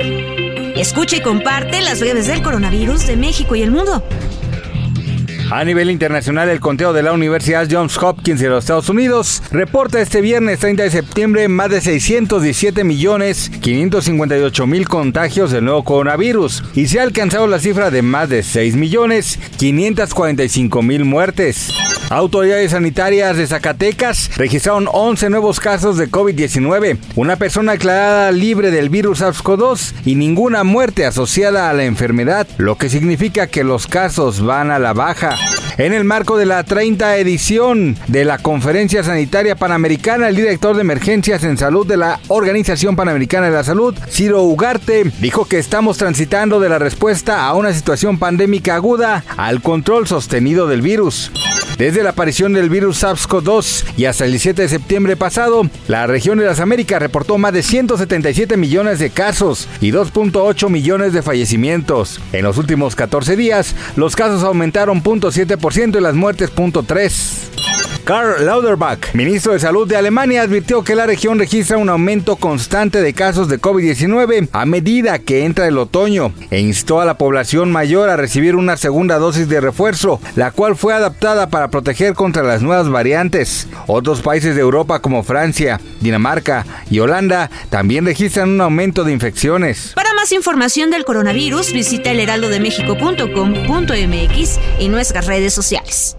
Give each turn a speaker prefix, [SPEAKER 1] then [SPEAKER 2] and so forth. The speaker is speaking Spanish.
[SPEAKER 1] Escucha y comparte las breves del coronavirus de México y el mundo.
[SPEAKER 2] A nivel internacional, el conteo de la Universidad Johns Hopkins de los Estados Unidos reporta este viernes 30 de septiembre más de 617 millones 558 mil contagios del nuevo coronavirus y se ha alcanzado la cifra de más de 6 millones 545 mil muertes. Autoridades sanitarias de Zacatecas registraron 11 nuevos casos de COVID-19, una persona declarada libre del virus SARS-CoV-2 y ninguna muerte asociada a la enfermedad, lo que significa que los casos van a la baja. En el marco de la 30 edición de la Conferencia Sanitaria Panamericana, el director de emergencias en salud de la Organización Panamericana de la Salud, Ciro Ugarte, dijo que estamos transitando de la respuesta a una situación pandémica aguda al control sostenido del virus. Desde la aparición del virus SARS-CoV-2 y hasta el 17 de septiembre pasado, la región de las Américas reportó más de 177 millones de casos y 2.8 millones de fallecimientos. En los últimos 14 días, los casos aumentaron 0.7% y las muertes 0.3%. Karl Lauterbach, ministro de Salud de Alemania, advirtió que la región registra un aumento constante de casos de COVID-19 a medida que entra el otoño e instó a la población mayor a recibir una segunda dosis de refuerzo, la cual fue adaptada para proteger contra las nuevas variantes. Otros países de Europa como Francia, Dinamarca y Holanda también registran un aumento de infecciones.
[SPEAKER 1] Para más información del coronavirus, visita elheraldodemexico.com.mx y nuestras redes sociales.